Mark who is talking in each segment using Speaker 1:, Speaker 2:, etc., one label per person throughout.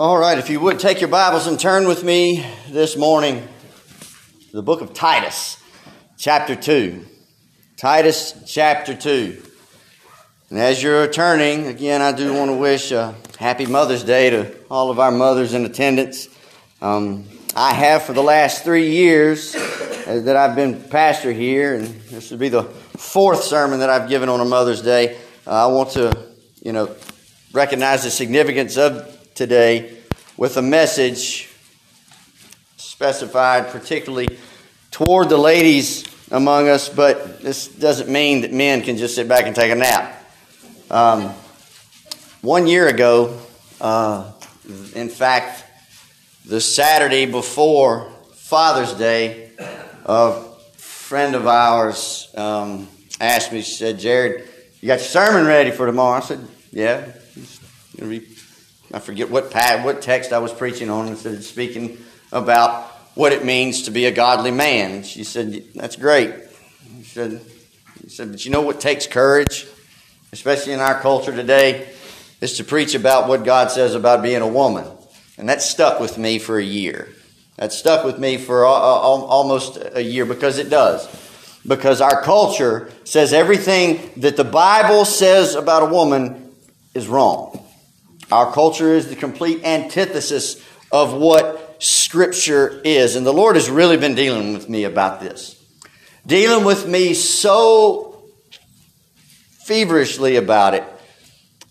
Speaker 1: All right, if you would take your Bibles and turn with me this morning to the book of Titus, chapter 2. Titus, chapter 2. And as you're turning, again, I do want to wish a happy Mother's Day to all of our mothers in attendance. Um, I have for the last three years uh, that I've been pastor here, and this will be the fourth sermon that I've given on a Mother's Day. Uh, I want to, you know, recognize the significance of today with a message specified particularly toward the ladies among us, but this doesn't mean that men can just sit back and take a nap. Um, one year ago, uh, in fact, the Saturday before Father's Day, a friend of ours um, asked me, she said, Jared, you got your sermon ready for tomorrow? I said, yeah. It's going to be I forget what what text I was preaching on instead of speaking about what it means to be a godly man. And she said, That's great. She said, she said, But you know what takes courage, especially in our culture today, is to preach about what God says about being a woman. And that stuck with me for a year. That stuck with me for almost a year because it does. Because our culture says everything that the Bible says about a woman is wrong. Our culture is the complete antithesis of what Scripture is. And the Lord has really been dealing with me about this. Dealing with me so feverishly about it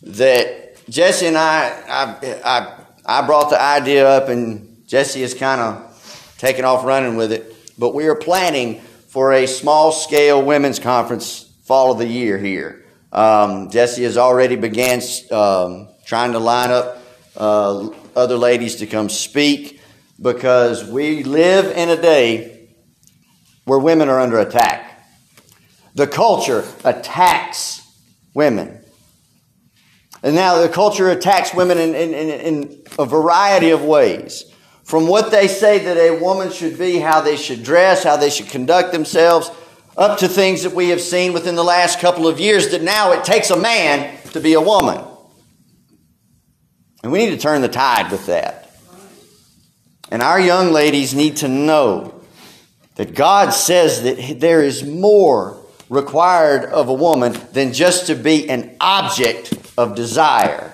Speaker 1: that Jesse and I, I, I, I brought the idea up, and Jesse has kind of taken off running with it. But we are planning for a small scale women's conference fall of the year here. Um, Jesse has already began um, trying to line up uh, other ladies to come speak because we live in a day where women are under attack. The culture attacks women. And now the culture attacks women in, in, in, in a variety of ways. From what they say that a woman should be, how they should dress, how they should conduct themselves, up to things that we have seen within the last couple of years that now it takes a man to be a woman. And we need to turn the tide with that. And our young ladies need to know that God says that there is more required of a woman than just to be an object of desire.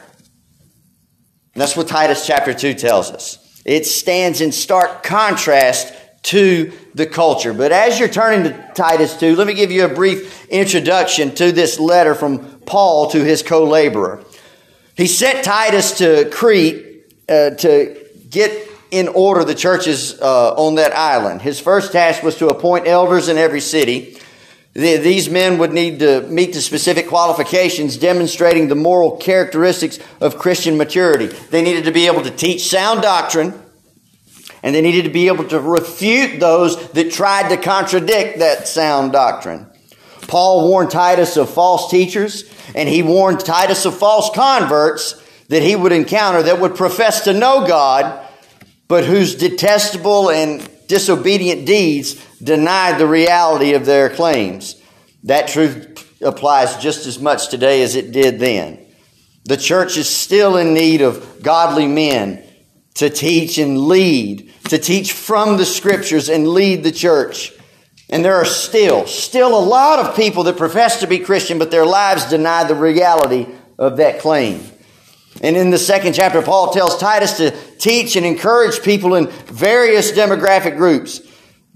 Speaker 1: And that's what Titus chapter 2 tells us. It stands in stark contrast to the culture. But as you're turning to Titus 2, let me give you a brief introduction to this letter from Paul to his co laborer. He sent Titus to Crete uh, to get in order the churches uh, on that island. His first task was to appoint elders in every city. These men would need to meet the specific qualifications demonstrating the moral characteristics of Christian maturity. They needed to be able to teach sound doctrine, and they needed to be able to refute those that tried to contradict that sound doctrine. Paul warned Titus of false teachers, and he warned Titus of false converts that he would encounter that would profess to know God, but whose detestable and disobedient deeds denied the reality of their claims. That truth applies just as much today as it did then. The church is still in need of godly men to teach and lead, to teach from the scriptures and lead the church. And there are still, still a lot of people that profess to be Christian, but their lives deny the reality of that claim. And in the second chapter, Paul tells Titus to teach and encourage people in various demographic groups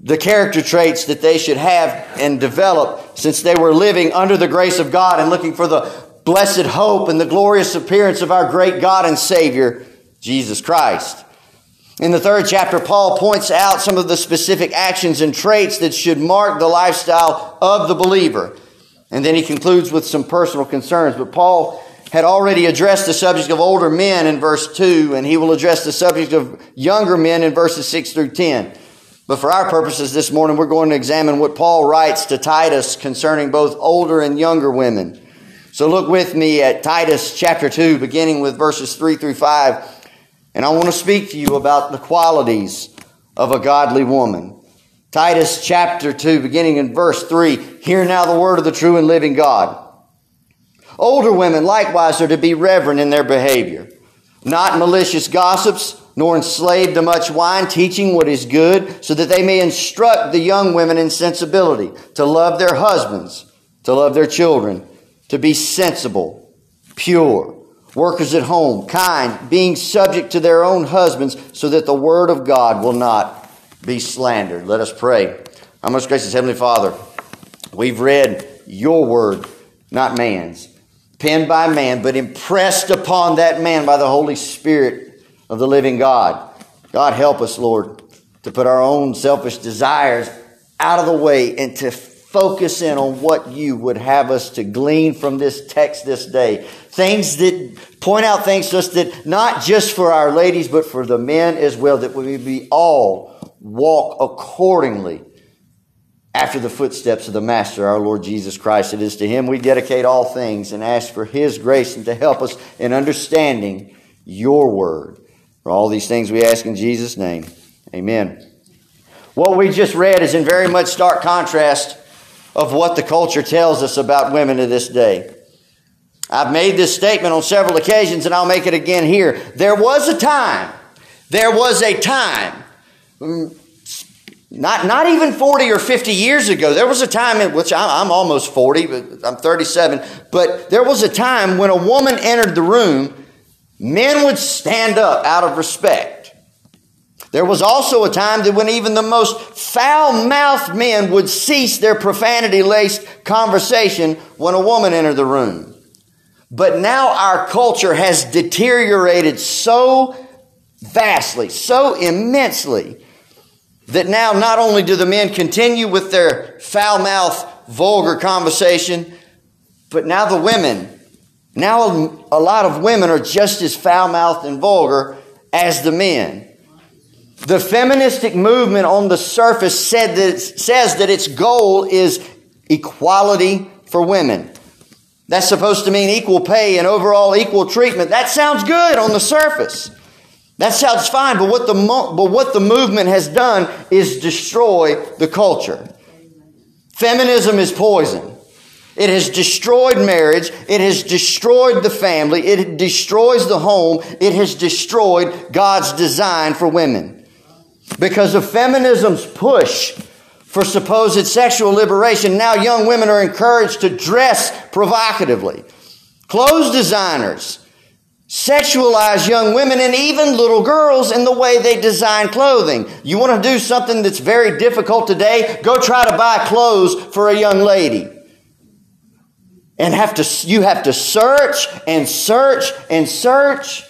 Speaker 1: the character traits that they should have and develop since they were living under the grace of God and looking for the blessed hope and the glorious appearance of our great God and Savior, Jesus Christ. In the third chapter, Paul points out some of the specific actions and traits that should mark the lifestyle of the believer. And then he concludes with some personal concerns. But Paul had already addressed the subject of older men in verse 2, and he will address the subject of younger men in verses 6 through 10. But for our purposes this morning, we're going to examine what Paul writes to Titus concerning both older and younger women. So look with me at Titus chapter 2, beginning with verses 3 through 5 and I want to speak to you about the qualities of a godly woman. Titus chapter 2, beginning in verse 3. Hear now the word of the true and living God. Older women likewise are to be reverent in their behavior, not malicious gossips, nor enslaved to much wine, teaching what is good, so that they may instruct the young women in sensibility, to love their husbands, to love their children, to be sensible, pure, workers at home, kind, being subject to their own husbands, so that the word of God will not be slandered. Let us pray. Our most gracious Heavenly Father, we've read your word, not man's, penned by man, but impressed upon that man by the Holy Spirit of the living God. God, help us, Lord, to put our own selfish desires out of the way and to focus in on what you would have us to glean from this text this day. Things that point out things to us that not just for our ladies, but for the men as well, that we be all walk accordingly after the footsteps of the Master, our Lord Jesus Christ. It is to Him we dedicate all things and ask for His grace and to help us in understanding your word. For all these things we ask in Jesus' name. Amen. What we just read is in very much stark contrast of what the culture tells us about women to this day. I've made this statement on several occasions and I'll make it again here. There was a time, there was a time, mm, not, not even 40 or 50 years ago, there was a time in which I'm almost 40, but I'm 37, but there was a time when a woman entered the room, men would stand up out of respect. There was also a time that when even the most foul mouthed men would cease their profanity laced conversation when a woman entered the room. But now our culture has deteriorated so vastly, so immensely, that now not only do the men continue with their foul mouthed, vulgar conversation, but now the women, now a lot of women are just as foul mouthed and vulgar as the men. The feministic movement on the surface said that, says that its goal is equality for women. That's supposed to mean equal pay and overall equal treatment. That sounds good on the surface. That sounds fine, but what the, but what the movement has done is destroy the culture. Feminism is poison. It has destroyed marriage. It has destroyed the family. It destroys the home. It has destroyed God's design for women. Because of feminism's push for supposed sexual liberation, now young women are encouraged to dress provocatively. Clothes designers sexualize young women and even little girls in the way they design clothing. You want to do something that's very difficult today? Go try to buy clothes for a young lady. And have to, you have to search and search and search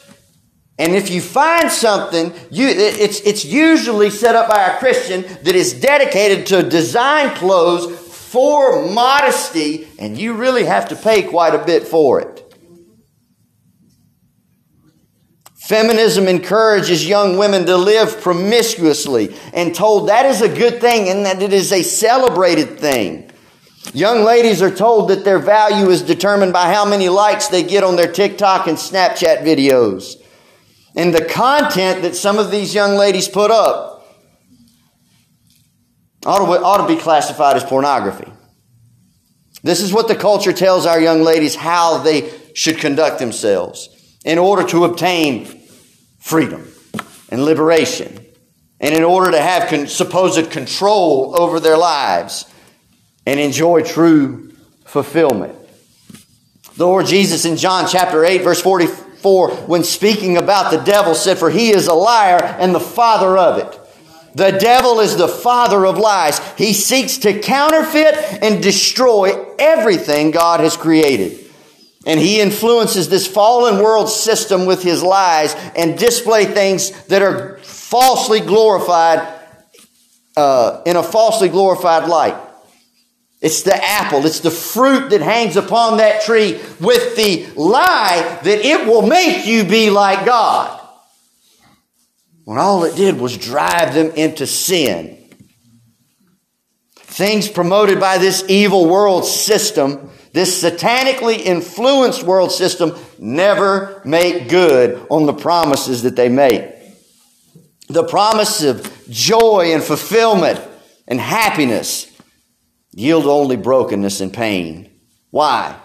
Speaker 1: and if you find something, you, it's, it's usually set up by a Christian that is dedicated to design clothes for modesty, and you really have to pay quite a bit for it. Feminism encourages young women to live promiscuously and told that is a good thing and that it is a celebrated thing. Young ladies are told that their value is determined by how many likes they get on their TikTok and Snapchat videos and the content that some of these young ladies put up ought to, ought to be classified as pornography. This is what the culture tells our young ladies how they should conduct themselves in order to obtain freedom and liberation and in order to have con- supposed control over their lives and enjoy true fulfillment. The Lord Jesus in John chapter 8, verse 44 for when speaking about the devil, said, For he is a liar and the father of it. The devil is the father of lies. He seeks to counterfeit and destroy everything God has created. And he influences this fallen world system with his lies and display things that are falsely glorified uh, in a falsely glorified light. It's the apple. It's the fruit that hangs upon that tree with the lie that it will make you be like God. When all it did was drive them into sin. Things promoted by this evil world system, this satanically influenced world system, never make good on the promises that they make. The promise of joy and fulfillment and happiness yield only brokenness and pain. Why?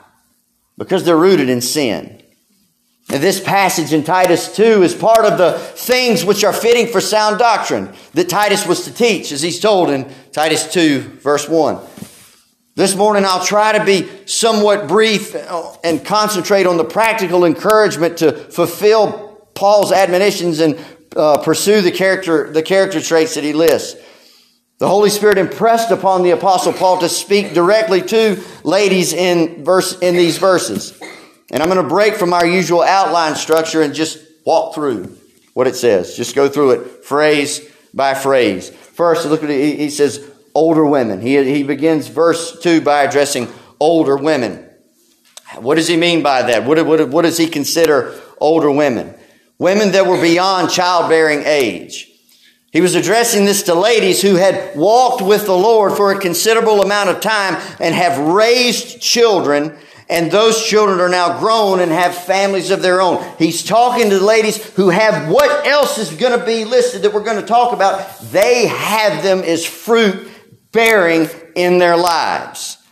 Speaker 1: Because they're rooted in sin. And this passage in Titus 2 is part of the things which are fitting for sound doctrine that Titus was to teach, as he's told in Titus 2, verse 1. This morning I'll try to be somewhat brief and concentrate on the practical encouragement to fulfill Paul's admonitions and uh, pursue the character, the character traits that he lists. The Holy Spirit impressed upon the apostle Paul to speak directly to ladies in verse, in these verses. And I'm going to break from our usual outline structure and just walk through what it says. Just go through it phrase by phrase. First, look at it. He says, older women. He, he begins verse 2 by addressing older women. What does he mean by that? What, what, what does he consider older women? Women that were beyond childbearing age. He was addressing this to ladies who had walked with the Lord for a considerable amount of time and have raised children and those children are now grown and have families of their own. He's talking to the ladies who have what else is going to be listed that we're going to talk about. They have them as fruit bearing in their lives.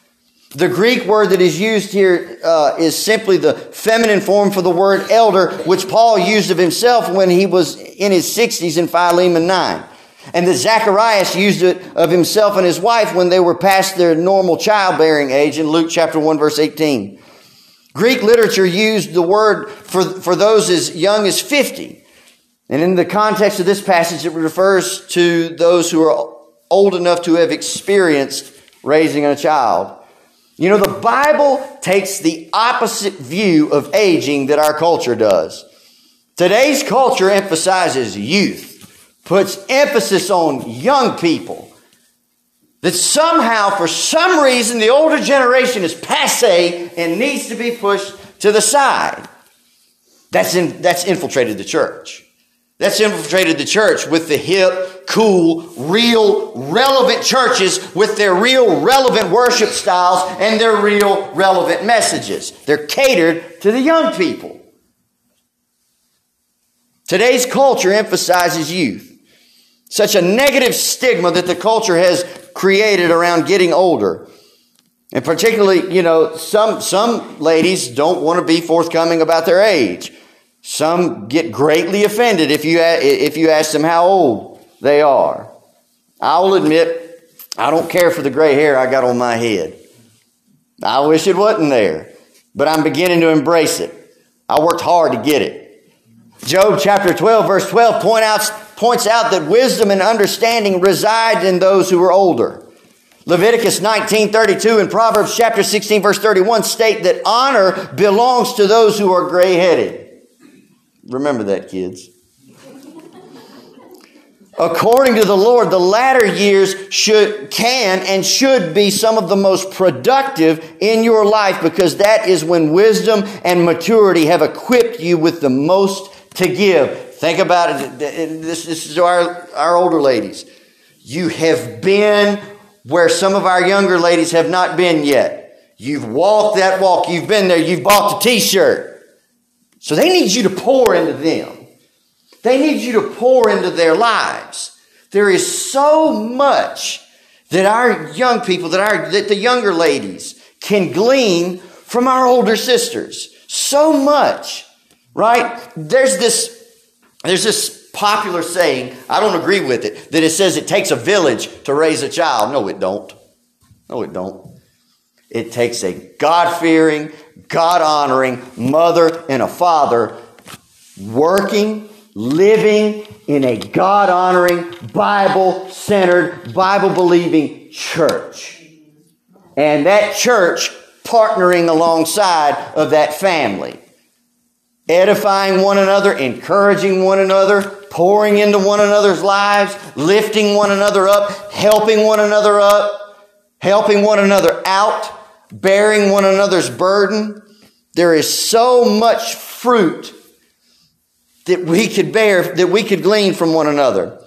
Speaker 1: The Greek word that is used here uh, is simply the feminine form for the word elder, which Paul used of himself when he was in his 60s in Philemon 9. And that Zacharias used it of himself and his wife when they were past their normal childbearing age in Luke chapter 1 verse 18. Greek literature used the word for, for those as young as 50. And in the context of this passage, it refers to those who are old enough to have experienced raising a child. You know, the Bible takes the opposite view of aging that our culture does. Today's culture emphasizes youth puts emphasis on young people. That somehow, for some reason, the older generation is passe and needs to be pushed to the side. That's, in, that's infiltrated the church. That's infiltrated the church with the hip, cool, real, relevant churches with their real, relevant worship styles and their real, relevant messages. They're catered to the young people. Today's culture emphasizes youth such a negative stigma that the culture has created around getting older. And particularly, you know, some, some ladies don't want to be forthcoming about their age. Some get greatly offended if you, if you ask them how old they are. I'll admit, I don't care for the gray hair I got on my head. I wish it wasn't there, but I'm beginning to embrace it. I worked hard to get it. Job chapter 12, verse 12 point out, points out that wisdom and understanding reside in those who are older. Leviticus 19:32 and Proverbs chapter 16 verse 31 state that honor belongs to those who are gray-headed. Remember that, kids. According to the Lord, the latter years should can and should be some of the most productive in your life because that is when wisdom and maturity have equipped you with the most to give. Think about it. This, this is our, our older ladies. You have been where some of our younger ladies have not been yet. You've walked that walk. You've been there. You've bought the t-shirt. So they need you to pour into them. They need you to pour into their lives. There is so much that our young people, that our, that the younger ladies can glean from our older sisters. So much, right? There's this there's this popular saying, I don't agree with it, that it says it takes a village to raise a child. No, it don't. No, it don't. It takes a God fearing, God honoring mother and a father working, living in a God honoring, Bible centered, Bible believing church. And that church partnering alongside of that family edifying one another, encouraging one another, pouring into one another's lives, lifting one another up, helping one another up, helping one another out, bearing one another's burden. There is so much fruit that we could bear, that we could glean from one another.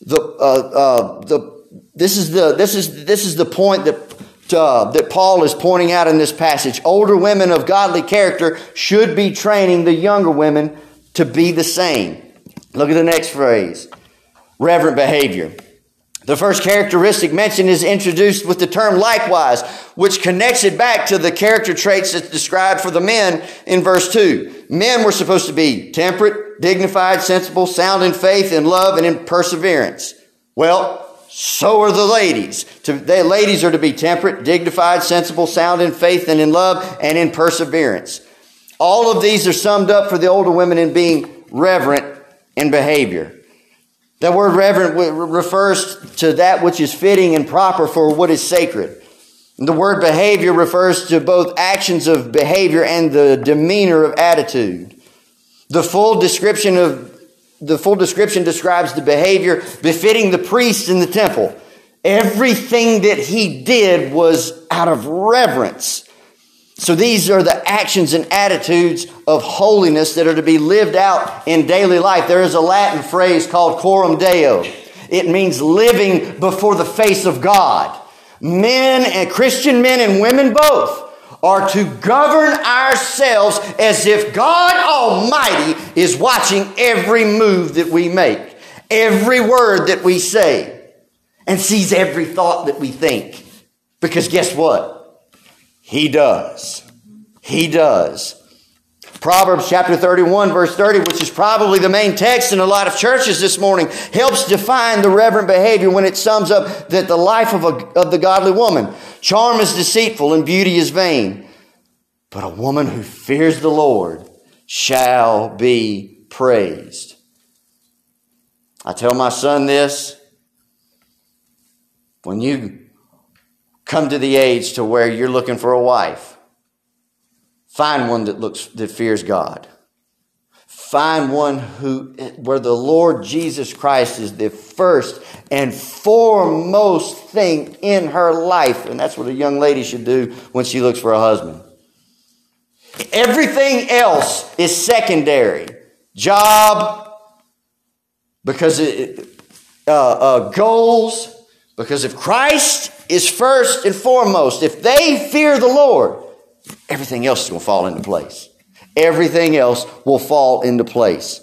Speaker 1: The, uh, uh, the, this is the, this is, this is the point that uh, that Paul is pointing out in this passage. Older women of godly character should be training the younger women to be the same. Look at the next phrase reverent behavior. The first characteristic mentioned is introduced with the term likewise, which connects it back to the character traits that's described for the men in verse 2. Men were supposed to be temperate, dignified, sensible, sound in faith, in love, and in perseverance. Well, so are the ladies. The ladies are to be temperate, dignified, sensible, sound in faith, and in love, and in perseverance. All of these are summed up for the older women in being reverent in behavior. The word reverent refers to that which is fitting and proper for what is sacred. The word behavior refers to both actions of behavior and the demeanor of attitude. The full description of the full description describes the behavior befitting the priest in the temple. Everything that he did was out of reverence so these are the actions and attitudes of holiness that are to be lived out in daily life. There is a Latin phrase called coram deo. It means living before the face of God. Men and Christian men and women both are to govern ourselves as if God Almighty is watching every move that we make, every word that we say, and sees every thought that we think. Because guess what? He does. He does. Proverbs chapter 31 verse 30, which is probably the main text in a lot of churches this morning, helps define the reverent behavior when it sums up that the life of, a, of the godly woman. Charm is deceitful and beauty is vain. But a woman who fears the Lord shall be praised. I tell my son this. When you come to the age to where you're looking for a wife, find one that looks that fears God. Find one who where the Lord Jesus Christ is the first and foremost thing in her life, and that's what a young lady should do when she looks for a husband. Everything else is secondary. Job, because it, uh, uh, goals, because if Christ is first and foremost, if they fear the Lord, everything else is going to fall into place. Everything else will fall into place.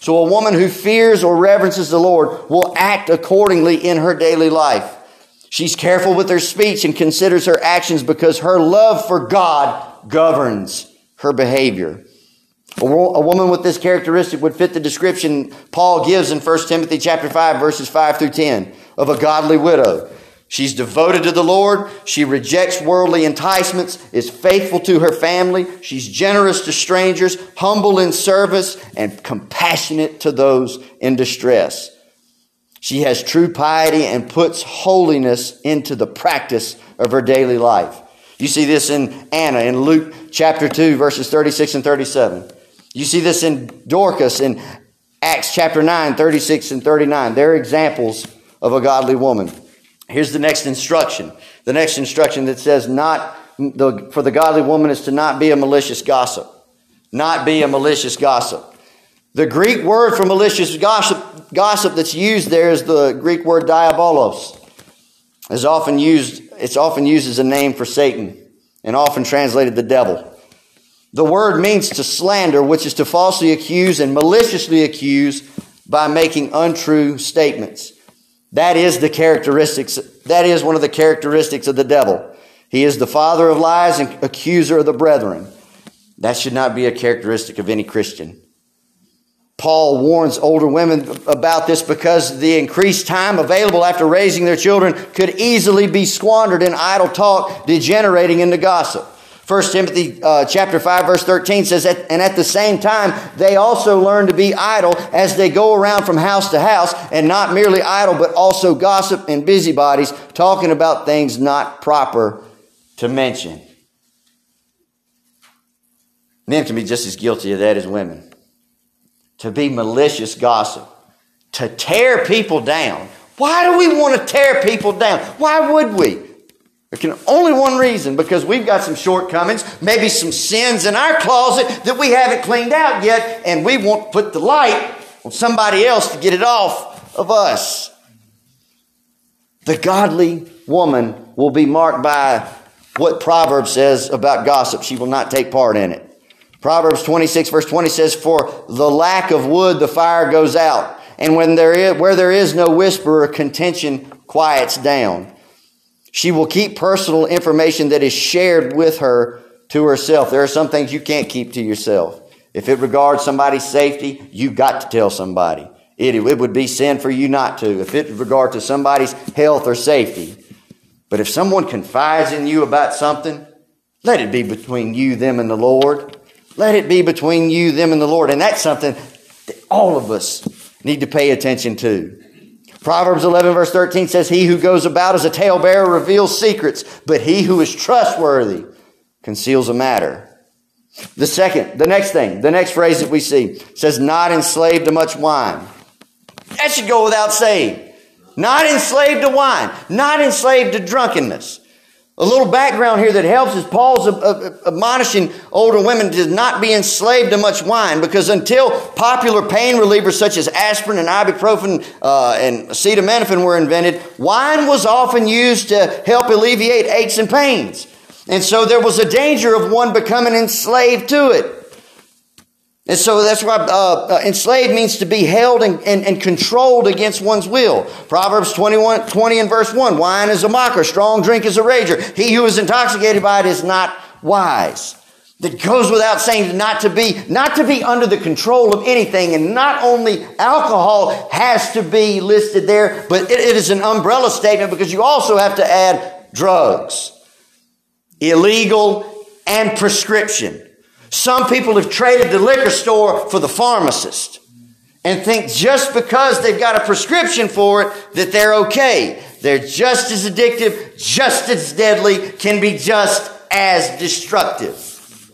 Speaker 1: So a woman who fears or reverences the Lord will act accordingly in her daily life. She's careful with her speech and considers her actions because her love for God governs her behavior. A woman with this characteristic would fit the description Paul gives in 1 Timothy chapter 5 verses 5 through 10 of a godly widow. She's devoted to the Lord. She rejects worldly enticements, is faithful to her family. She's generous to strangers, humble in service, and compassionate to those in distress. She has true piety and puts holiness into the practice of her daily life. You see this in Anna in Luke chapter 2, verses 36 and 37. You see this in Dorcas in Acts chapter 9, 36 and 39. They're examples of a godly woman. Here's the next instruction. The next instruction that says not the, for the godly woman is to not be a malicious gossip. Not be a malicious gossip. The Greek word for malicious gossip, gossip that's used there is the Greek word diabolos. Is often used, it's often used as a name for Satan and often translated the devil. The word means to slander, which is to falsely accuse and maliciously accuse by making untrue statements. That is the characteristics, that is one of the characteristics of the devil. He is the father of lies and accuser of the brethren. That should not be a characteristic of any Christian. Paul warns older women about this because the increased time available after raising their children could easily be squandered in idle talk, degenerating into gossip. 1 Timothy uh, chapter 5 verse 13 says, And at the same time, they also learn to be idle as they go around from house to house, and not merely idle, but also gossip and busybodies, talking about things not proper to mention. Men can be just as guilty of that as women. To be malicious gossip. To tear people down. Why do we want to tear people down? Why would we? There can only one reason because we've got some shortcomings, maybe some sins in our closet that we haven't cleaned out yet, and we won't put the light on somebody else to get it off of us. The godly woman will be marked by what Proverbs says about gossip. She will not take part in it. Proverbs 26 verse 20 says, For the lack of wood the fire goes out, and when there is, where there is no whisper or contention quiets down. She will keep personal information that is shared with her to herself. There are some things you can't keep to yourself. If it regards somebody's safety, you've got to tell somebody. It, it would be sin for you not to. If it regards to somebody's health or safety. But if someone confides in you about something, let it be between you, them, and the Lord. Let it be between you, them, and the Lord. And that's something that all of us need to pay attention to. Proverbs 11 verse 13 says, He who goes about as a talebearer reveals secrets, but he who is trustworthy conceals a matter. The second, the next thing, the next phrase that we see says, not enslaved to much wine. That should go without saying. Not enslaved to wine, not enslaved to drunkenness. A little background here that helps is Paul's admonishing older women to not be enslaved to much wine because until popular pain relievers such as aspirin and ibuprofen uh, and acetaminophen were invented, wine was often used to help alleviate aches and pains. And so there was a danger of one becoming enslaved to it. And so that's why uh, uh, enslaved means to be held and, and, and, controlled against one's will. Proverbs 21, 20 and verse 1. Wine is a mocker, strong drink is a rager. He who is intoxicated by it is not wise. That goes without saying not to be, not to be under the control of anything. And not only alcohol has to be listed there, but it, it is an umbrella statement because you also have to add drugs. Illegal and prescription. Some people have traded the liquor store for the pharmacist and think just because they've got a prescription for it that they're okay. They're just as addictive, just as deadly, can be just as destructive.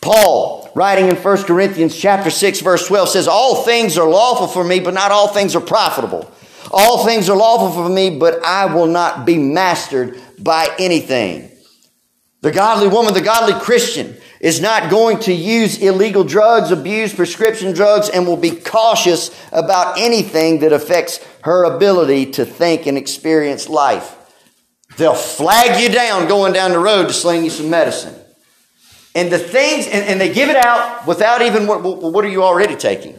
Speaker 1: Paul, writing in 1 Corinthians chapter 6 verse 12 says, "All things are lawful for me, but not all things are profitable. All things are lawful for me, but I will not be mastered by anything." The godly woman, the godly Christian is not going to use illegal drugs, abuse prescription drugs, and will be cautious about anything that affects her ability to think and experience life. They'll flag you down going down the road to sling you some medicine. And the things, and, and they give it out without even what, what are you already taking?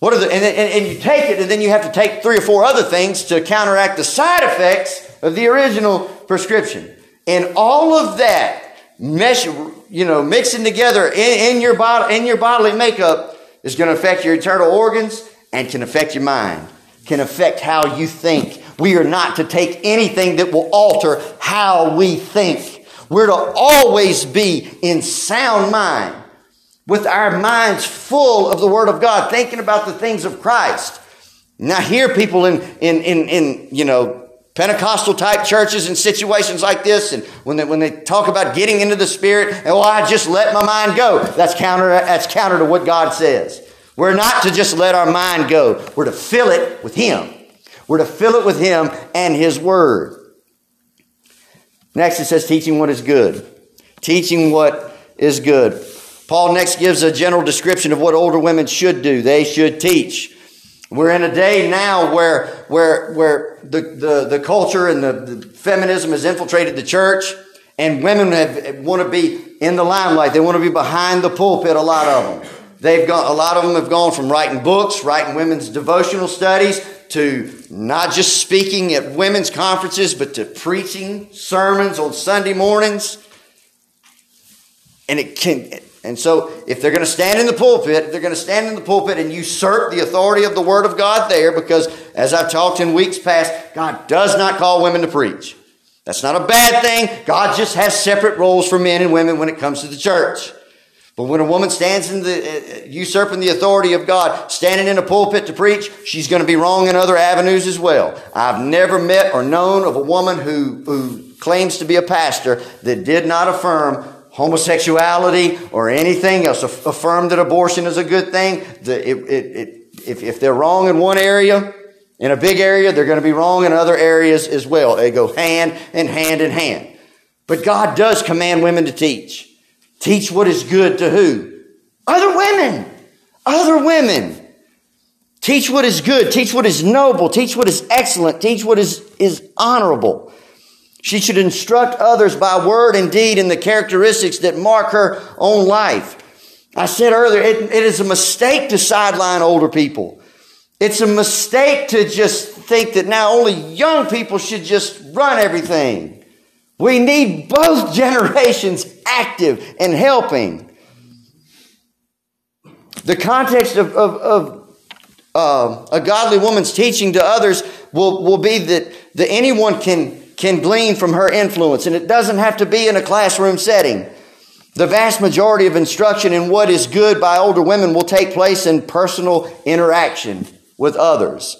Speaker 1: What are the, and, and, and you take it, and then you have to take three or four other things to counteract the side effects of the original prescription. And all of that mesh, you know, mixing together in, in your body, in your bodily makeup is going to affect your internal organs and can affect your mind, can affect how you think. We are not to take anything that will alter how we think. We're to always be in sound mind with our minds full of the Word of God, thinking about the things of Christ. Now, hear people in, in, in, in you know, Pentecostal type churches in situations like this, and when they, when they talk about getting into the Spirit, and well, I just let my mind go. That's counter, that's counter to what God says. We're not to just let our mind go. We're to fill it with Him. We're to fill it with Him and His Word. Next, it says teaching what is good. Teaching what is good. Paul next gives a general description of what older women should do. They should teach. We're in a day now where, where, where the, the, the culture and the, the feminism has infiltrated the church and women have, want to be in the limelight. They want to be behind the pulpit, a lot of them. They've gone, a lot of them have gone from writing books, writing women's devotional studies, to not just speaking at women's conferences, but to preaching sermons on Sunday mornings. And it can, and so, if they're going to stand in the pulpit, they're going to stand in the pulpit and usurp the authority of the Word of God there, because as I've talked in weeks past, God does not call women to preach. That's not a bad thing. God just has separate roles for men and women when it comes to the church. But when a woman stands in the, uh, usurping the authority of God, standing in a pulpit to preach, she's going to be wrong in other avenues as well. I've never met or known of a woman who, who claims to be a pastor that did not affirm homosexuality or anything else, affirm that abortion is a good thing. The, it, it, it, if, if they're wrong in one area, in a big area, they're going to be wrong in other areas as well. They go hand in hand in hand. But God does command women to teach. Teach what is good to who? Other women. Other women. Teach what is good. Teach what is noble. Teach what is excellent. Teach what is, is honorable. She should instruct others by word and deed in the characteristics that mark her own life. I said earlier, it, it is a mistake to sideline older people. It's a mistake to just think that now only young people should just run everything. We need both generations active and helping. The context of, of, of uh, a godly woman's teaching to others will, will be that, that anyone can, can glean from her influence, and it doesn't have to be in a classroom setting. The vast majority of instruction in what is good by older women will take place in personal interaction with others.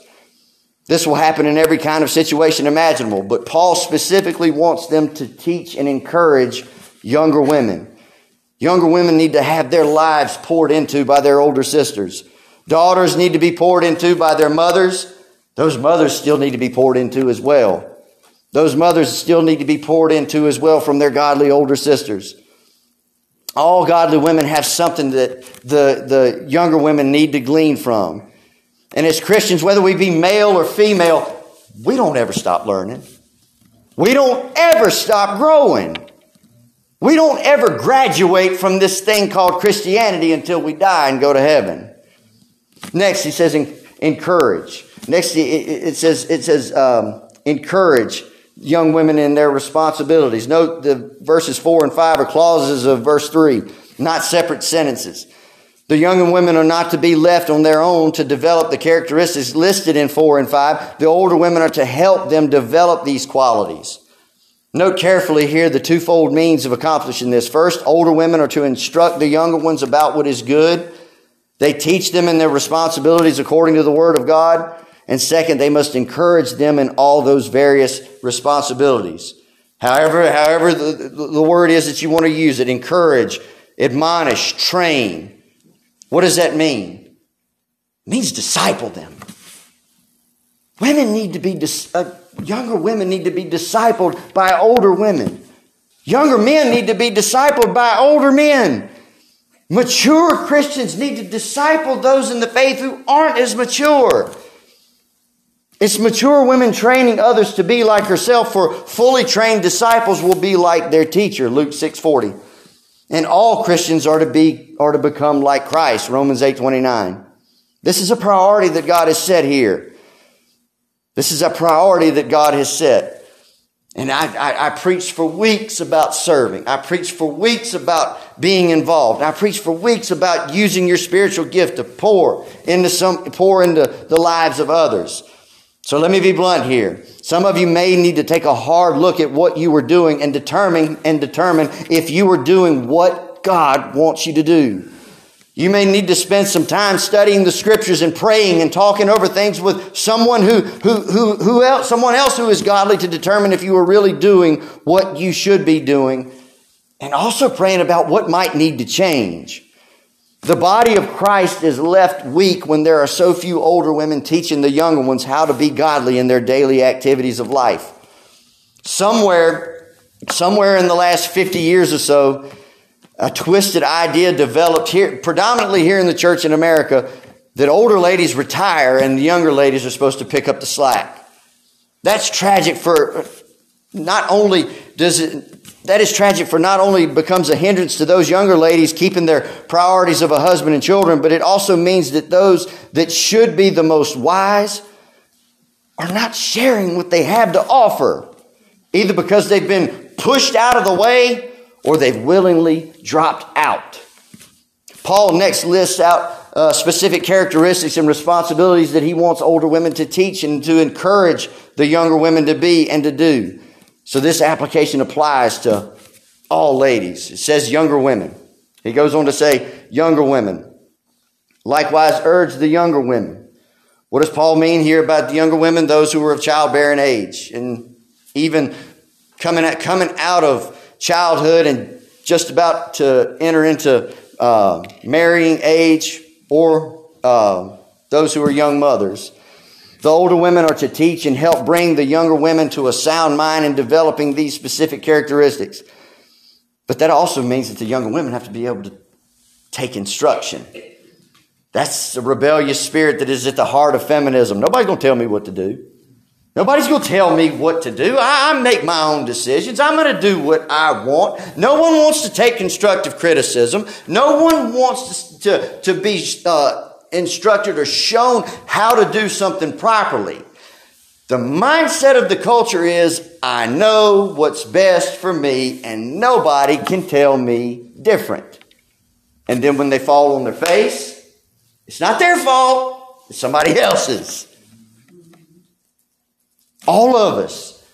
Speaker 1: This will happen in every kind of situation imaginable, but Paul specifically wants them to teach and encourage younger women. Younger women need to have their lives poured into by their older sisters. Daughters need to be poured into by their mothers. Those mothers still need to be poured into as well. Those mothers still need to be poured into as well from their godly older sisters. All godly women have something that the, the younger women need to glean from. And as Christians, whether we be male or female, we don't ever stop learning. We don't ever stop growing. We don't ever graduate from this thing called Christianity until we die and go to heaven. Next, he says, encourage. Next, it says, it says, um, encourage young women in their responsibilities. Note the verses four and five are clauses of verse three, not separate sentences. The young women are not to be left on their own to develop the characteristics listed in four and five. The older women are to help them develop these qualities. Note carefully here the twofold means of accomplishing this. First, older women are to instruct the younger ones about what is good. They teach them in their responsibilities according to the Word of God. And second, they must encourage them in all those various responsibilities. However, however the, the word is that you want to use it, encourage, admonish, train. What does that mean? It means disciple them. Women need to be, uh, younger women need to be discipled by older women. Younger men need to be discipled by older men. Mature Christians need to disciple those in the faith who aren't as mature. It's mature women training others to be like herself, for fully trained disciples will be like their teacher, Luke 640. And all Christians are to be, are to become like Christ, Romans 8:29. This is a priority that God has set here. This is a priority that God has set. And I, I, I preached for weeks about serving. I preached for weeks about being involved. I preached for weeks about using your spiritual gift to pour into some, pour into the lives of others. So let me be blunt here. Some of you may need to take a hard look at what you were doing and determine and determine if you were doing what God wants you to do. You may need to spend some time studying the scriptures and praying and talking over things with someone who, who, who, who else, someone else who is godly to determine if you are really doing what you should be doing and also praying about what might need to change. The body of Christ is left weak when there are so few older women teaching the younger ones how to be godly in their daily activities of life. Somewhere, somewhere in the last 50 years or so, a twisted idea developed here, predominantly here in the church in America, that older ladies retire and the younger ladies are supposed to pick up the slack. That's tragic for not only does it that is tragic for not only becomes a hindrance to those younger ladies keeping their priorities of a husband and children, but it also means that those that should be the most wise are not sharing what they have to offer, either because they've been pushed out of the way or they've willingly dropped out. Paul next lists out uh, specific characteristics and responsibilities that he wants older women to teach and to encourage the younger women to be and to do. So this application applies to all ladies. It says younger women. He goes on to say younger women. Likewise, urge the younger women. What does Paul mean here about the younger women? Those who are of childbearing age and even coming out, coming out of childhood and just about to enter into uh, marrying age or uh, those who are young mothers. The older women are to teach and help bring the younger women to a sound mind in developing these specific characteristics. But that also means that the younger women have to be able to take instruction. That's a rebellious spirit that is at the heart of feminism. Nobody's going to tell me what to do. Nobody's going to tell me what to do. I, I make my own decisions. I'm going to do what I want. No one wants to take constructive criticism. No one wants to, to, to be uh, instructed or shown how to do something properly. The mindset of the culture is I know what's best for me and nobody can tell me different. And then when they fall on their face, it's not their fault, it's somebody else's. All of us,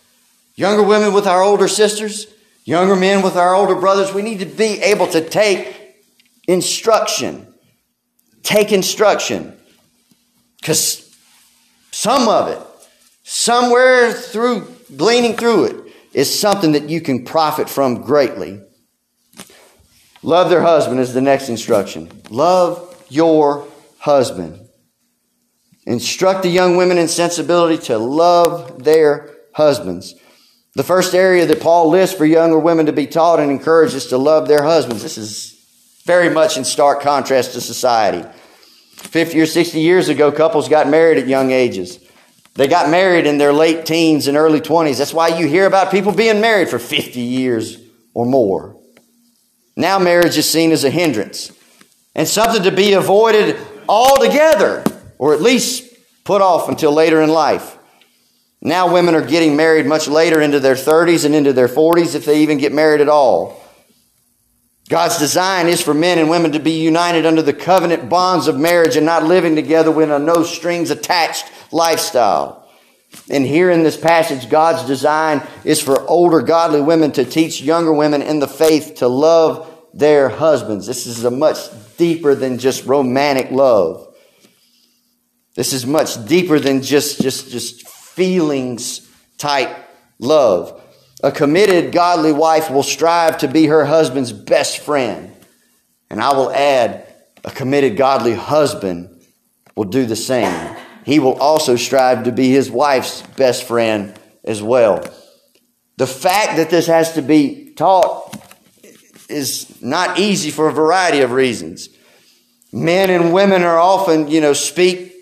Speaker 1: younger women with our older sisters, younger men with our older brothers, we need to be able to take instruction. Take instruction. Because some of it, somewhere through gleaning through it, is something that you can profit from greatly. Love their husband is the next instruction. Love your husband. Instruct the young women in sensibility to love their husbands. The first area that Paul lists for younger women to be taught and encouraged is to love their husbands. This is very much in stark contrast to society. 50 or 60 years ago, couples got married at young ages. They got married in their late teens and early 20s. That's why you hear about people being married for 50 years or more. Now marriage is seen as a hindrance and something to be avoided altogether or at least put off until later in life. Now women are getting married much later into their 30s and into their 40s if they even get married at all. God's design is for men and women to be united under the covenant bonds of marriage and not living together with a no strings attached lifestyle. And here in this passage, God's design is for older godly women to teach younger women in the faith to love their husbands. This is a much deeper than just romantic love. This is much deeper than just, just, just feelings type love. A committed, godly wife will strive to be her husband's best friend. And I will add, a committed, godly husband will do the same. He will also strive to be his wife's best friend as well. The fact that this has to be taught is not easy for a variety of reasons. Men and women are often, you know, speak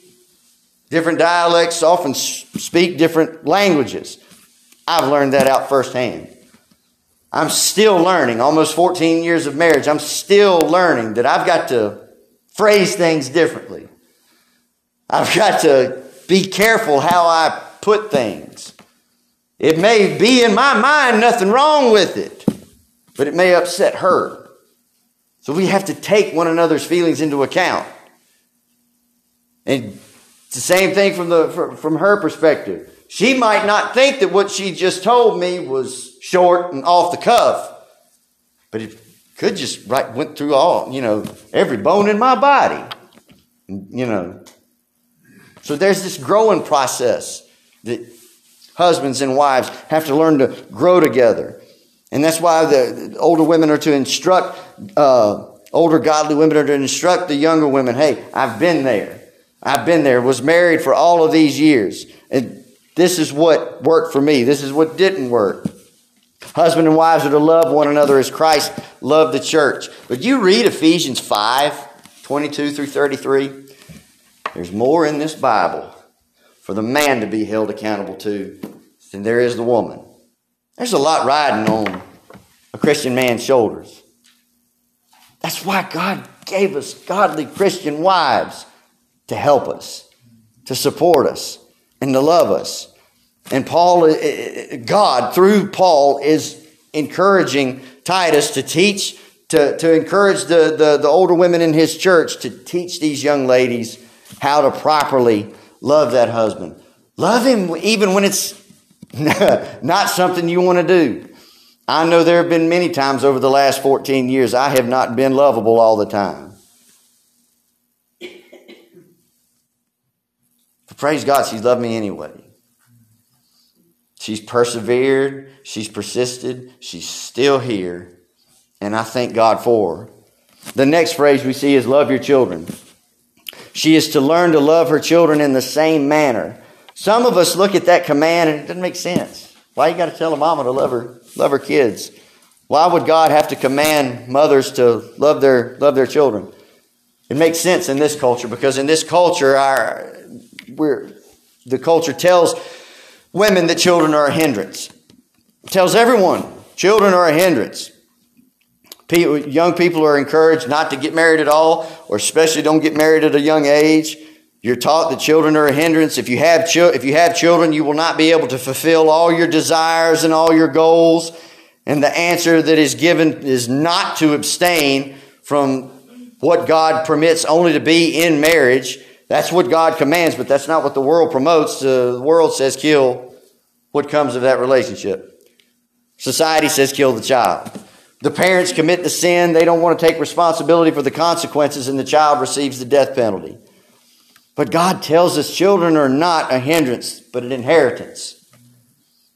Speaker 1: different dialects, often speak different languages. I've learned that out firsthand. I'm still learning, almost 14 years of marriage, I'm still learning that I've got to phrase things differently. I've got to be careful how I put things. It may be in my mind nothing wrong with it, but it may upset her. So we have to take one another's feelings into account. And it's the same thing from the from her perspective. She might not think that what she just told me was short and off the cuff, but it could just right went through all you know every bone in my body, you know. So there's this growing process that husbands and wives have to learn to grow together, and that's why the older women are to instruct. Uh, older godly women are to instruct the younger women. Hey, I've been there. I've been there, was married for all of these years. And this is what worked for me. This is what didn't work. Husband and wives are to love one another as Christ loved the church. But you read Ephesians 5 22 through 33. There's more in this Bible for the man to be held accountable to than there is the woman. There's a lot riding on a Christian man's shoulders. That's why God gave us godly Christian wives to help us, to support us, and to love us. And Paul, God, through Paul, is encouraging Titus to teach, to, to encourage the, the, the older women in his church to teach these young ladies how to properly love that husband. Love him even when it's not something you want to do. I know there have been many times over the last 14 years I have not been lovable all the time. Praise God, she's loved me anyway. She's persevered, she's persisted, she's still here, and I thank God for her. The next phrase we see is love your children. She is to learn to love her children in the same manner. Some of us look at that command and it doesn't make sense. Why you got to tell a mama to love her love her kids? Why would God have to command mothers to love their love their children? It makes sense in this culture because in this culture our we're, the culture tells women that children are a hindrance. Tells everyone children are a hindrance. People, young people are encouraged not to get married at all, or especially don't get married at a young age. You're taught that children are a hindrance. If you have if you have children, you will not be able to fulfill all your desires and all your goals. And the answer that is given is not to abstain from what God permits only to be in marriage. That's what God commands, but that's not what the world promotes. The world says kill what comes of that relationship. Society says kill the child. The parents commit the sin. They don't want to take responsibility for the consequences, and the child receives the death penalty. But God tells us children are not a hindrance, but an inheritance.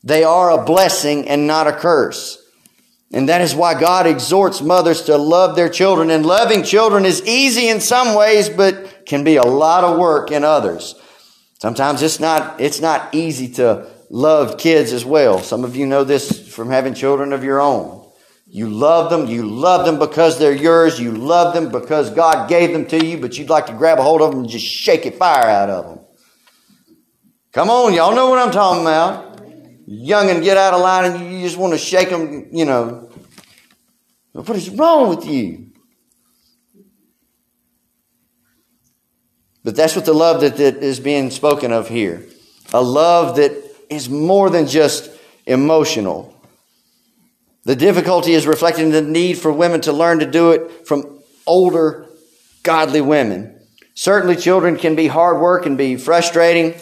Speaker 1: They are a blessing and not a curse. And that is why God exhorts mothers to love their children. And loving children is easy in some ways, but can be a lot of work in others. Sometimes it's not, it's not easy to love kids as well. Some of you know this from having children of your own. You love them. You love them because they're yours. You love them because God gave them to you, but you'd like to grab a hold of them and just shake it fire out of them. Come on, y'all know what I'm talking about. Young and get out of line and you just want to shake them, you know. What is wrong with you? But that's what the love that, that is being spoken of here. A love that is more than just emotional. The difficulty is reflecting the need for women to learn to do it from older, godly women. Certainly, children can be hard work and be frustrating,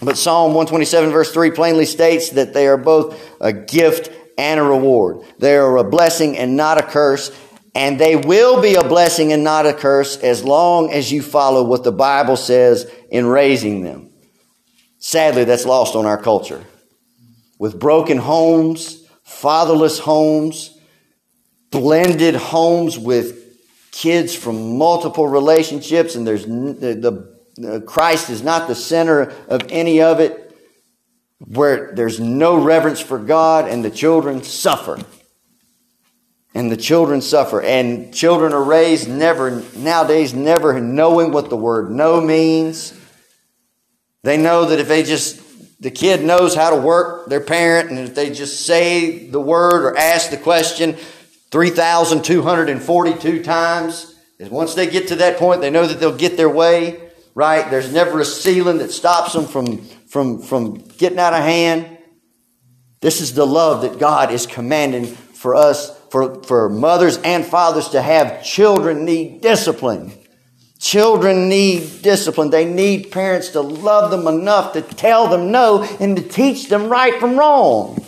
Speaker 1: but Psalm 127, verse 3 plainly states that they are both a gift and a reward. They are a blessing and not a curse, and they will be a blessing and not a curse as long as you follow what the Bible says in raising them. Sadly, that's lost on our culture. With broken homes, fatherless homes, blended homes with kids from multiple relationships, and there's the, the Christ is not the center of any of it, where there's no reverence for God, and the children suffer. And the children suffer, and children are raised never nowadays never knowing what the word no means. They know that if they just the kid knows how to work their parent, and if they just say the word or ask the question 3,242 times, once they get to that point, they know that they'll get their way, right? There's never a ceiling that stops them from, from, from getting out of hand. This is the love that God is commanding for us, for, for mothers and fathers to have. Children need discipline. Children need discipline. They need parents to love them enough to tell them no and to teach them right from wrong.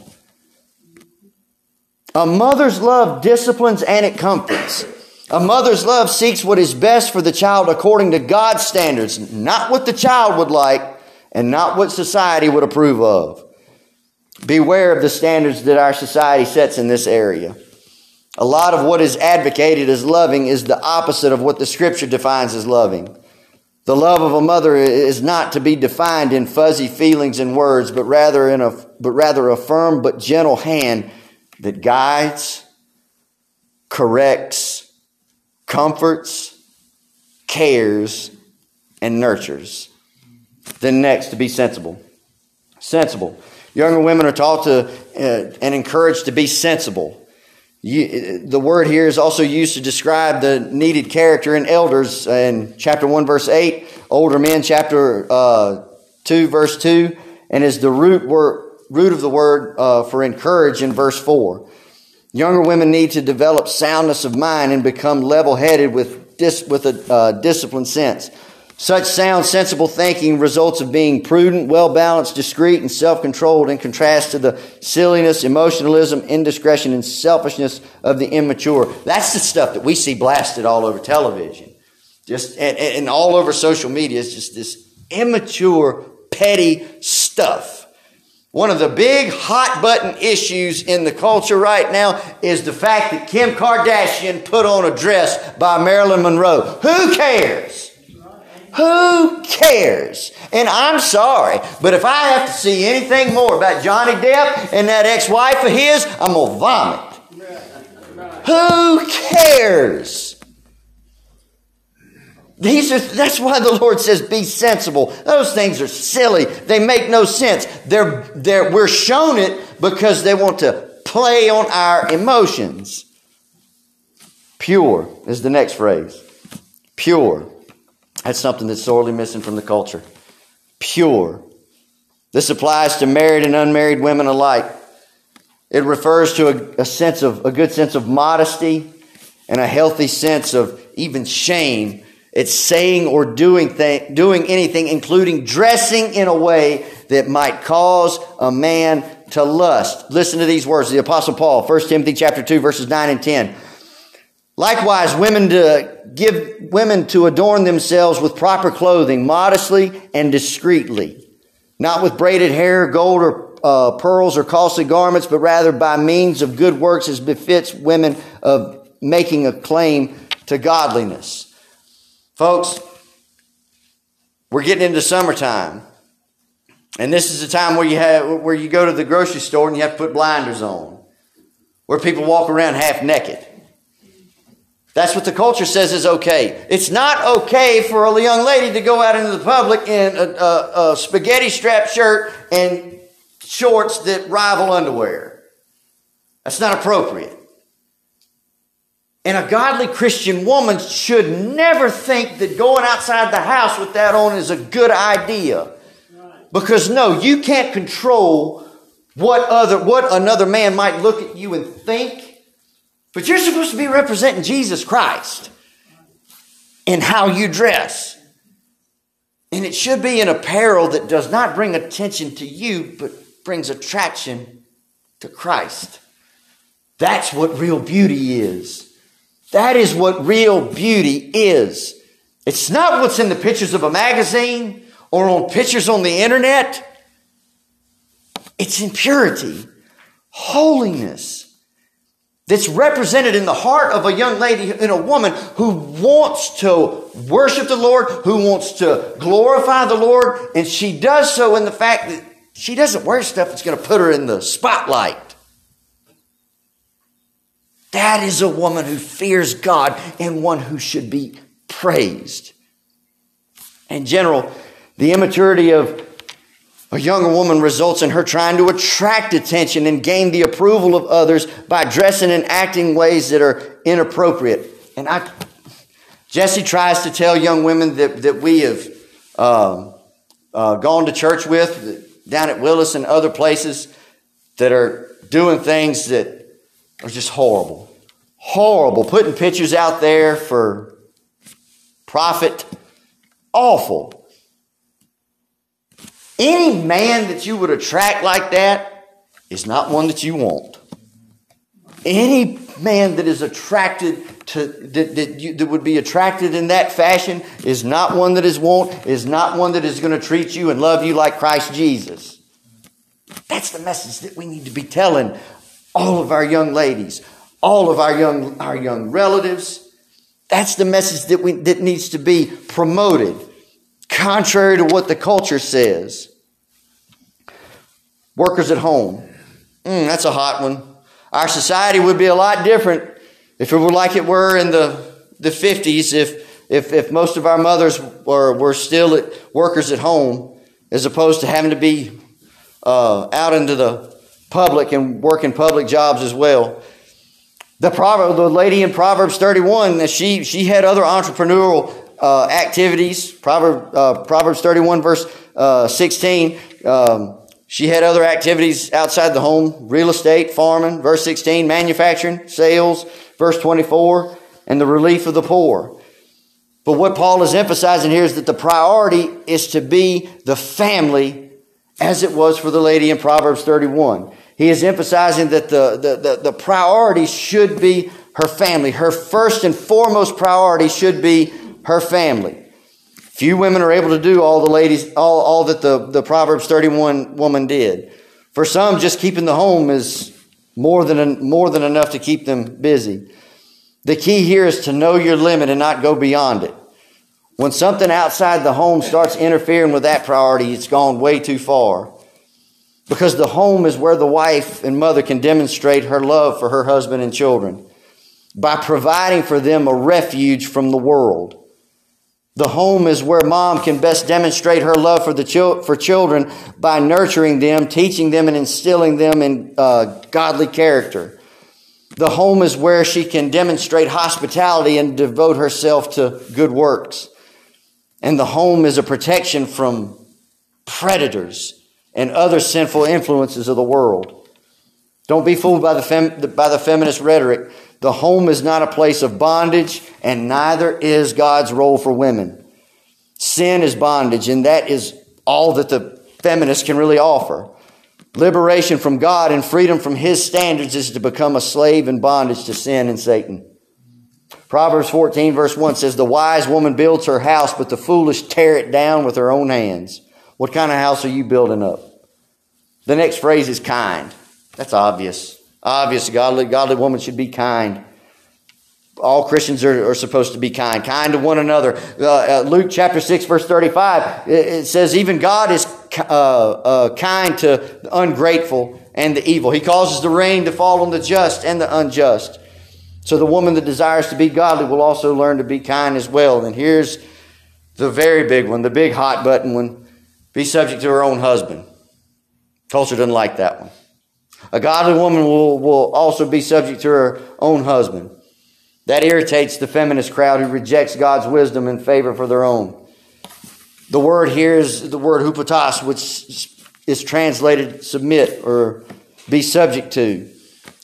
Speaker 1: A mother's love disciplines and it comforts. A mother's love seeks what is best for the child according to God's standards, not what the child would like and not what society would approve of. Beware of the standards that our society sets in this area. A lot of what is advocated as loving is the opposite of what the scripture defines as loving. The love of a mother is not to be defined in fuzzy feelings and words, but rather in a, but rather a firm but gentle hand that guides, corrects, comforts, cares, and nurtures. Then next, to be sensible. Sensible. Younger women are taught to uh, and encouraged to be sensible. You, the word here is also used to describe the needed character in elders in chapter 1, verse 8, older men, chapter uh, 2, verse 2, and is the root, word, root of the word uh, for encourage in verse 4. Younger women need to develop soundness of mind and become level headed with, dis, with a uh, disciplined sense. Such sound, sensible thinking results of being prudent, well balanced, discreet, and self controlled in contrast to the silliness, emotionalism, indiscretion, and selfishness of the immature. That's the stuff that we see blasted all over television. Just, and, and all over social media is just this immature, petty stuff. One of the big hot button issues in the culture right now is the fact that Kim Kardashian put on a dress by Marilyn Monroe. Who cares? Who cares? And I'm sorry, but if I have to see anything more about Johnny Depp and that ex wife of his, I'm going to vomit. Who cares? These are, that's why the Lord says, be sensible. Those things are silly. They make no sense. They're, they're, we're shown it because they want to play on our emotions. Pure is the next phrase. Pure. That's something that's sorely missing from the culture. Pure. This applies to married and unmarried women alike. It refers to a, a sense of, a good sense of modesty and a healthy sense of even shame it's saying or doing, th- doing anything, including dressing in a way that might cause a man to lust. Listen to these words. The Apostle Paul, 1 Timothy chapter 2, verses 9 and 10. Likewise, women to give women to adorn themselves with proper clothing, modestly and discreetly, not with braided hair, gold or uh, pearls or costly garments, but rather by means of good works as befits women of making a claim to godliness. Folks, we're getting into summertime. And this is the time where you have where you go to the grocery store and you have to put blinders on. Where people walk around half naked. That's what the culture says is okay. It's not okay for a young lady to go out into the public in a, a, a spaghetti strap shirt and shorts that rival underwear. That's not appropriate. And a godly Christian woman should never think that going outside the house with that on is a good idea. Because no, you can't control what other what another man might look at you and think. But you're supposed to be representing Jesus Christ in how you dress. And it should be an apparel that does not bring attention to you, but brings attraction to Christ. That's what real beauty is. That is what real beauty is. It's not what's in the pictures of a magazine or on pictures on the internet. It's in purity, holiness that's represented in the heart of a young lady, in a woman who wants to worship the Lord, who wants to glorify the Lord, and she does so in the fact that she doesn't wear stuff that's going to put her in the spotlight. That is a woman who fears God and one who should be praised. In general, the immaturity of a young woman results in her trying to attract attention and gain the approval of others by dressing and acting ways that are inappropriate. And I, Jesse tries to tell young women that, that we have uh, uh, gone to church with down at Willis and other places that are doing things that are just horrible. Horrible. Putting pictures out there for profit. Awful. Any man that you would attract like that is not one that you want. Any man that is attracted to that, that, you, that would be attracted in that fashion is not one that is want is not one that is going to treat you and love you like Christ Jesus. That's the message that we need to be telling all of our young ladies, all of our young, our young relatives. That's the message that, we, that needs to be promoted, contrary to what the culture says. Workers at home. Mm, that's a hot one. Our society would be a lot different if it were like it were in the, the 50s, if, if, if most of our mothers were, were still at, workers at home, as opposed to having to be uh, out into the public and work in public jobs as well. The proverb, the lady in Proverbs 31, she, she had other entrepreneurial uh, activities. Proverb, uh, Proverbs 31, verse uh, 16. Um, she had other activities outside the home real estate, farming, verse 16, manufacturing, sales, verse 24, and the relief of the poor. But what Paul is emphasizing here is that the priority is to be the family as it was for the lady in Proverbs 31. He is emphasizing that the, the, the, the priority should be her family. Her first and foremost priority should be her family. Few women are able to do all the ladies, all, all that the, the Proverbs 31 woman did. For some, just keeping the home is more than, more than enough to keep them busy. The key here is to know your limit and not go beyond it. When something outside the home starts interfering with that priority, it's gone way too far. Because the home is where the wife and mother can demonstrate her love for her husband and children by providing for them a refuge from the world. The home is where mom can best demonstrate her love for the chil- for children by nurturing them, teaching them, and instilling them in uh, godly character. The home is where she can demonstrate hospitality and devote herself to good works. And the home is a protection from predators and other sinful influences of the world. Don't be fooled by the, fem- by the feminist rhetoric. The home is not a place of bondage, and neither is God's role for women. Sin is bondage, and that is all that the feminist can really offer. Liberation from God and freedom from His standards is to become a slave in bondage to sin and Satan. Proverbs 14, verse 1 says, The wise woman builds her house, but the foolish tear it down with her own hands. What kind of house are you building up? The next phrase is kind. That's obvious. Obvious. Godly, godly woman should be kind. All Christians are, are supposed to be kind, kind to one another. Uh, uh, Luke chapter 6, verse 35, it, it says, Even God is uh, uh, kind to the ungrateful and the evil. He causes the rain to fall on the just and the unjust. So the woman that desires to be godly will also learn to be kind as well. And here's the very big one, the big hot button one be subject to her own husband. Culture doesn't like that one. A godly woman will, will also be subject to her own husband. That irritates the feminist crowd who rejects God's wisdom in favor for their own. The word here is the word hupotas, which is translated submit or be subject to.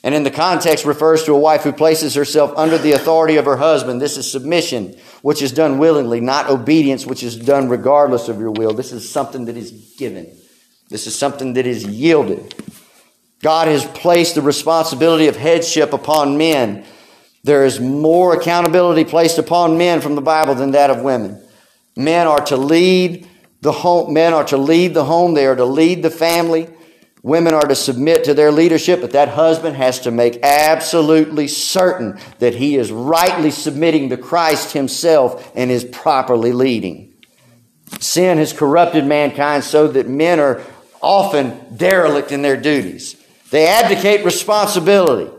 Speaker 1: And in the context refers to a wife who places herself under the authority of her husband. This is submission, which is done willingly, not obedience, which is done regardless of your will. This is something that is given. This is something that is yielded. God has placed the responsibility of headship upon men. There is more accountability placed upon men from the Bible than that of women. Men are to lead the home, men are to lead the home, they are to lead the family. Women are to submit to their leadership, but that husband has to make absolutely certain that he is rightly submitting to Christ himself and is properly leading. Sin has corrupted mankind so that men are often derelict in their duties. They abdicate responsibility.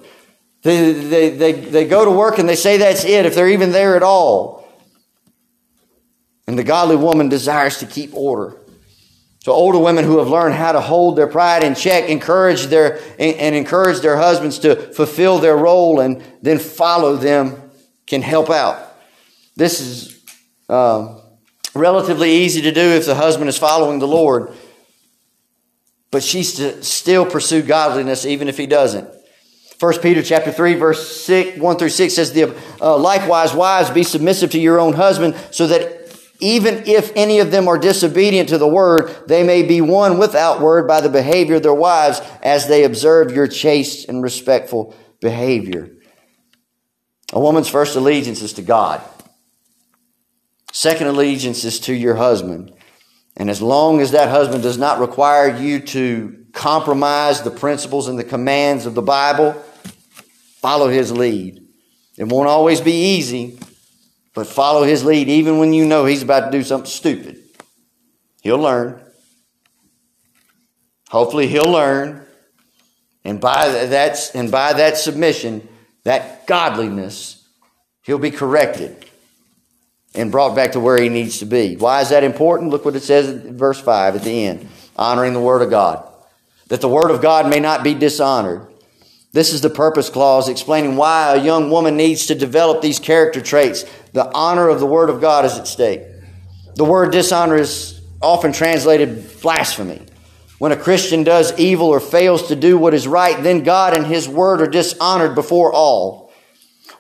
Speaker 1: They, they, they, they go to work and they say that's it, if they're even there at all. And the godly woman desires to keep order. So older women who have learned how to hold their pride in check, encourage their and encourage their husbands to fulfill their role and then follow them can help out. This is um, relatively easy to do if the husband is following the Lord, but she's to still pursue godliness even if he doesn't. 1 Peter chapter 3 verse 6, 1 through 6 says, the, uh, likewise, wives, be submissive to your own husband so that even if any of them are disobedient to the word, they may be won without word by the behavior of their wives as they observe your chaste and respectful behavior. A woman's first allegiance is to God. Second allegiance is to your husband. And as long as that husband does not require you to compromise the principles and the commands of the Bible, follow his lead. It won't always be easy, but follow his lead even when you know he's about to do something stupid. He'll learn. Hopefully he'll learn. And by that, and by that submission, that godliness, he'll be corrected and brought back to where he needs to be. Why is that important? Look what it says in verse 5 at the end honoring the Word of God. That the Word of God may not be dishonored. This is the purpose clause explaining why a young woman needs to develop these character traits. The honor of the Word of God is at stake. The word dishonor is often translated blasphemy. When a Christian does evil or fails to do what is right, then God and His Word are dishonored before all.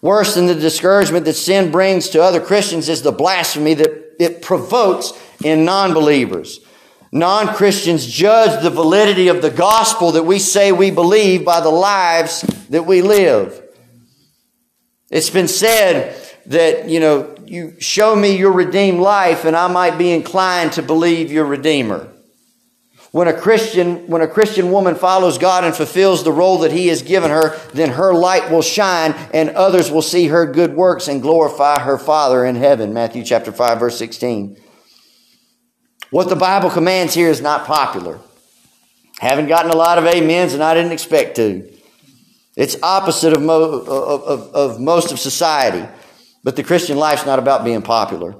Speaker 1: Worse than the discouragement that sin brings to other Christians is the blasphemy that it provokes in non believers. Non Christians judge the validity of the gospel that we say we believe by the lives that we live. It's been said that, you know, you show me your redeemed life and I might be inclined to believe your Redeemer. When a Christian, when a Christian woman follows God and fulfills the role that He has given her, then her light will shine and others will see her good works and glorify her Father in heaven. Matthew chapter 5 verse 16. What the Bible commands here is not popular. Haven't gotten a lot of amens, and I didn't expect to. It's opposite of, mo- of, of, of most of society. But the Christian life's not about being popular.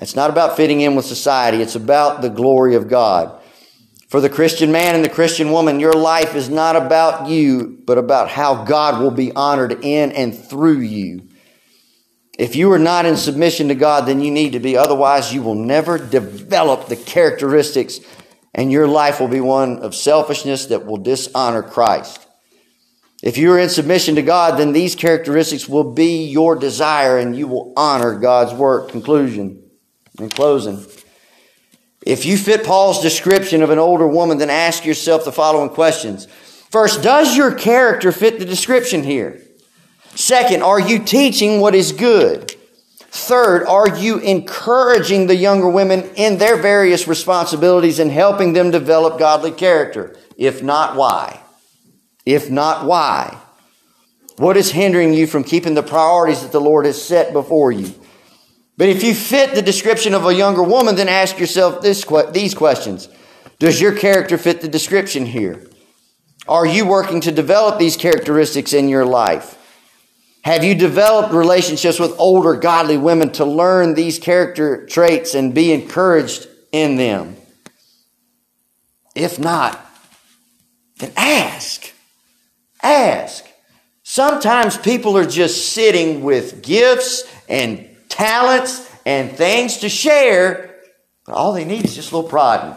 Speaker 1: It's not about fitting in with society, it's about the glory of God. For the Christian man and the Christian woman, your life is not about you, but about how God will be honored in and through you. If you are not in submission to God, then you need to be. Otherwise, you will never develop the characteristics, and your life will be one of selfishness that will dishonor Christ. If you are in submission to God, then these characteristics will be your desire, and you will honor God's work. Conclusion. In closing. If you fit Paul's description of an older woman, then ask yourself the following questions. First, does your character fit the description here? Second, are you teaching what is good? Third, are you encouraging the younger women in their various responsibilities and helping them develop godly character? If not, why? If not, why? What is hindering you from keeping the priorities that the Lord has set before you? But if you fit the description of a younger woman, then ask yourself this, these questions. Does your character fit the description here? Are you working to develop these characteristics in your life? Have you developed relationships with older godly women to learn these character traits and be encouraged in them? If not, then ask. Ask. Sometimes people are just sitting with gifts and talents and things to share, but all they need is just a little prodding.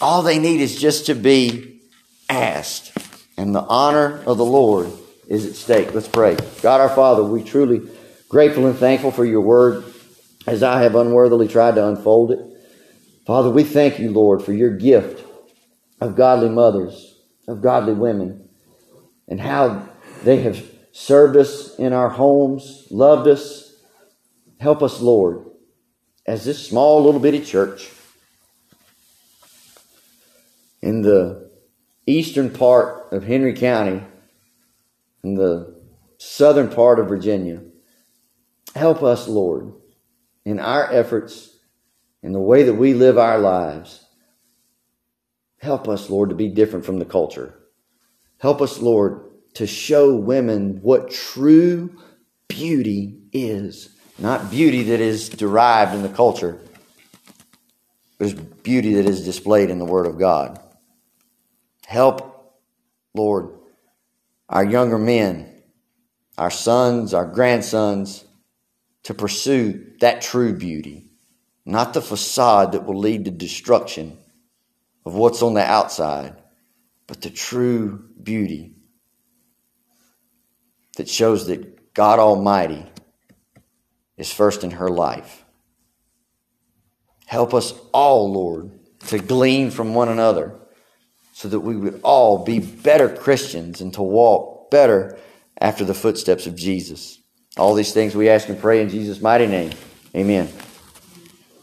Speaker 1: All they need is just to be asked. And the honor of the Lord is at stake. Let's pray. God our Father, we truly grateful and thankful for your word as I have unworthily tried to unfold it. Father, we thank you, Lord, for your gift of godly mothers, of godly women, and how they have served us in our homes, loved us, Help us, Lord, as this small little bitty church in the eastern part of Henry County, in the southern part of Virginia. Help us, Lord, in our efforts, in the way that we live our lives. Help us, Lord, to be different from the culture. Help us, Lord, to show women what true beauty is. Not beauty that is derived in the culture, but beauty that is displayed in the Word of God. Help, Lord, our younger men, our sons, our grandsons, to pursue that true beauty, not the facade that will lead to destruction of what's on the outside, but the true beauty that shows that God Almighty is first in her life. Help us all, Lord, to glean from one another so that we would all be better Christians and to walk better after the footsteps of Jesus. All these things we ask and pray in Jesus' mighty name. Amen.